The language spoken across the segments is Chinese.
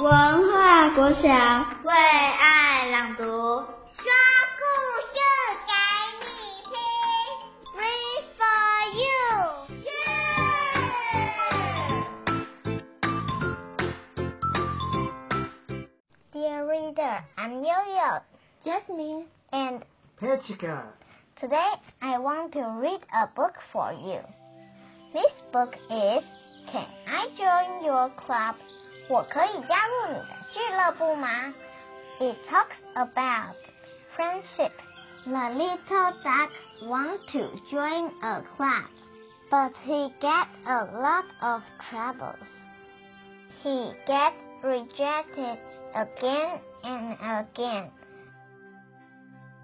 文化国小为爱朗读，说故事给你听，Read for you. Dear reader, I'm Yo-Yo, Jasmine, and Pechika. today I want to read a book for you. This book is Can I Join Your Club? 我可以加入你的俱乐部吗？It talks about friendship. The little duck wants to join a club, but he gets a lot of troubles. He gets rejected again and again.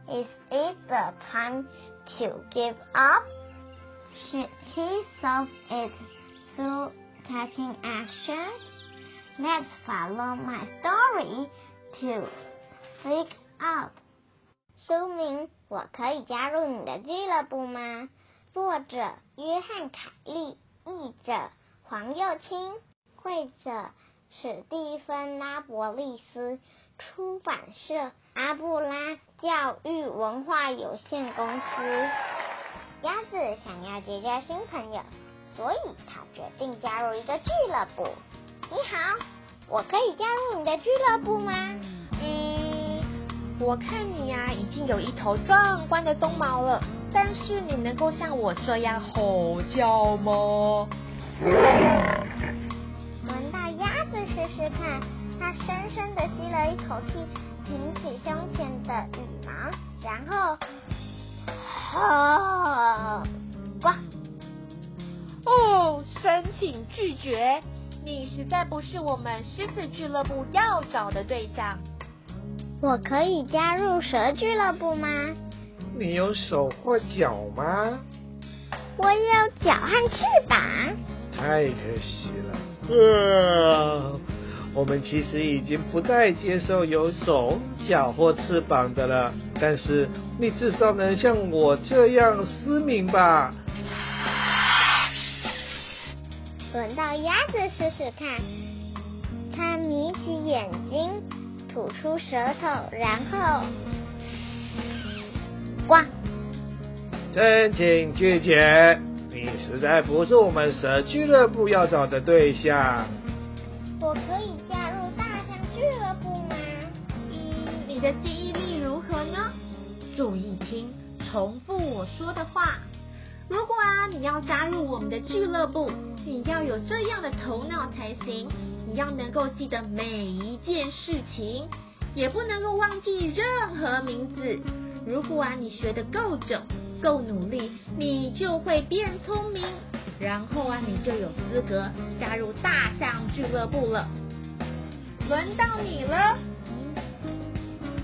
Is it the time to give up? Should he solve it through taking action? Let's follow my story to figure out. 书名：我可以加入你的俱乐部吗？作者：约翰·凯利，译者：黄又青，绘者：史蒂芬·拉伯利斯，出版社：阿布拉教育文化有限公司。鸭子想要结交新朋友，所以他决定加入一个俱乐部。你好，我可以加入你的俱乐部吗？嗯，我看你呀、啊，已经有一头壮观的鬃毛了，但是你能够像我这样吼叫吗？闻到鸭子试试看，它深深的吸了一口气，挺起胸前的羽毛，然后，吼，呱！哦，申请拒绝。你实在不是我们狮子俱乐部要找的对象。我可以加入蛇俱乐部吗？你有手或脚吗？我有脚和翅膀。太可惜了。呃，我们其实已经不再接受有手、脚或翅膀的了。但是你至少能像我这样失明吧？轮到鸭子试试看，它眯起眼睛，吐出舌头，然后，呱！申请拒绝，你实在不是我们蛇俱乐部要找的对象。我可以加入大象俱乐部吗？嗯，你的记忆力如何呢？注意听，重复我说的话。如果啊，你要加入我们的俱乐部，你要有这样的头脑才行。你要能够记得每一件事情，也不能够忘记任何名字。如果啊，你学得够久、够努力，你就会变聪明，然后啊，你就有资格加入大象俱乐部了。轮到你了。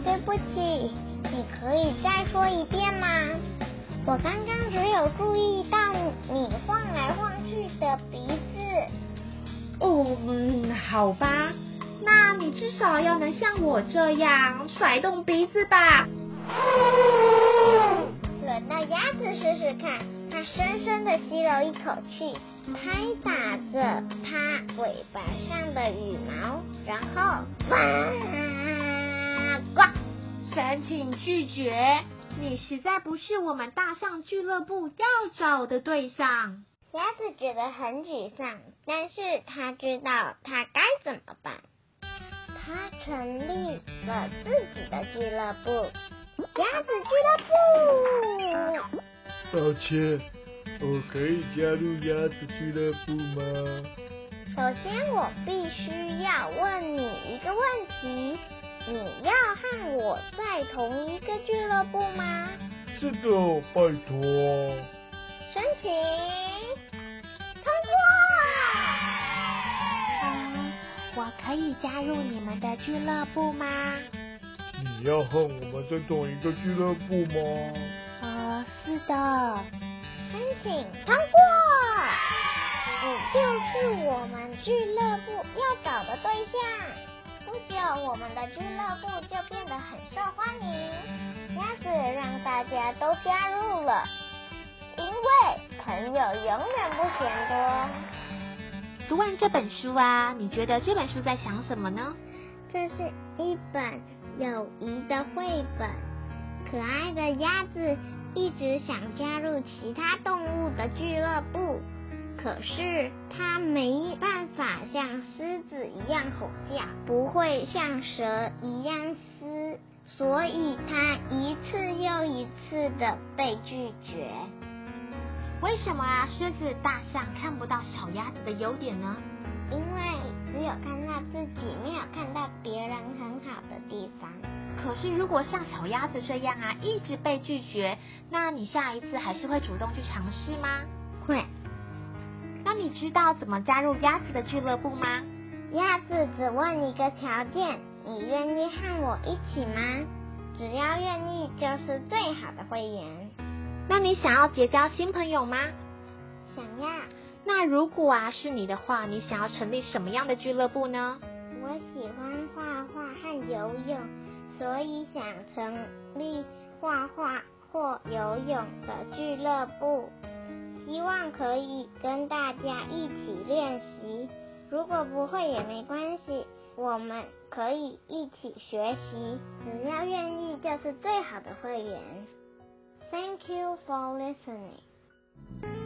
对不起，你可以再说一遍吗？我刚刚只有注意到你晃来晃去的鼻子。哦，嗯，好吧，那你至少要能像我这样甩动鼻子吧。轮到鸭子试试看，它深深的吸了一口气，拍打着它尾巴上的羽毛，然后，呱！申请拒绝。你实在不是我们大象俱乐部要找的对象。鸭子觉得很沮丧，但是他知道他该怎么办。他成立了自己的俱乐部——鸭子俱乐部。抱歉，我可以加入鸭子俱乐部吗？首先，我必须要问你一个问题。你要和我在同一个俱乐部吗？是的，拜托。申请通过。嗯，我可以加入你们的俱乐部吗？你要和我们在同一个俱乐部吗？呃，是的。申请通过。你就是我们俱乐部要找的对象。不久，我们的俱乐部就变得很受欢迎。鸭子让大家都加入了，因为朋友永远不嫌多。读完这本书啊，你觉得这本书在想什么呢？这是一本友谊的绘本。可爱的鸭子一直想加入其他动物的俱乐部，可是它没办法像狮子一样吼叫，不会像蛇一样撕，所以它一次又一次的被拒绝。为什么啊？狮子、大象看不到小鸭子的优点呢？因为只有看到自己，没有看到别人很好的地方。可是如果像小鸭子这样啊，一直被拒绝，那你下一次还是会主动去尝试吗？会。知道怎么加入鸭子的俱乐部吗？鸭子只问一个条件：你愿意和我一起吗？只要愿意，就是最好的会员。那你想要结交新朋友吗？想要。那如果啊是你的话，你想要成立什么样的俱乐部呢？我喜欢画画和游泳，所以想成立画画或游泳的俱乐部，希望可以跟大家一起练习。如果不会也没关系，我们可以一起学习。只要愿意，就是最好的会员。Thank you for listening.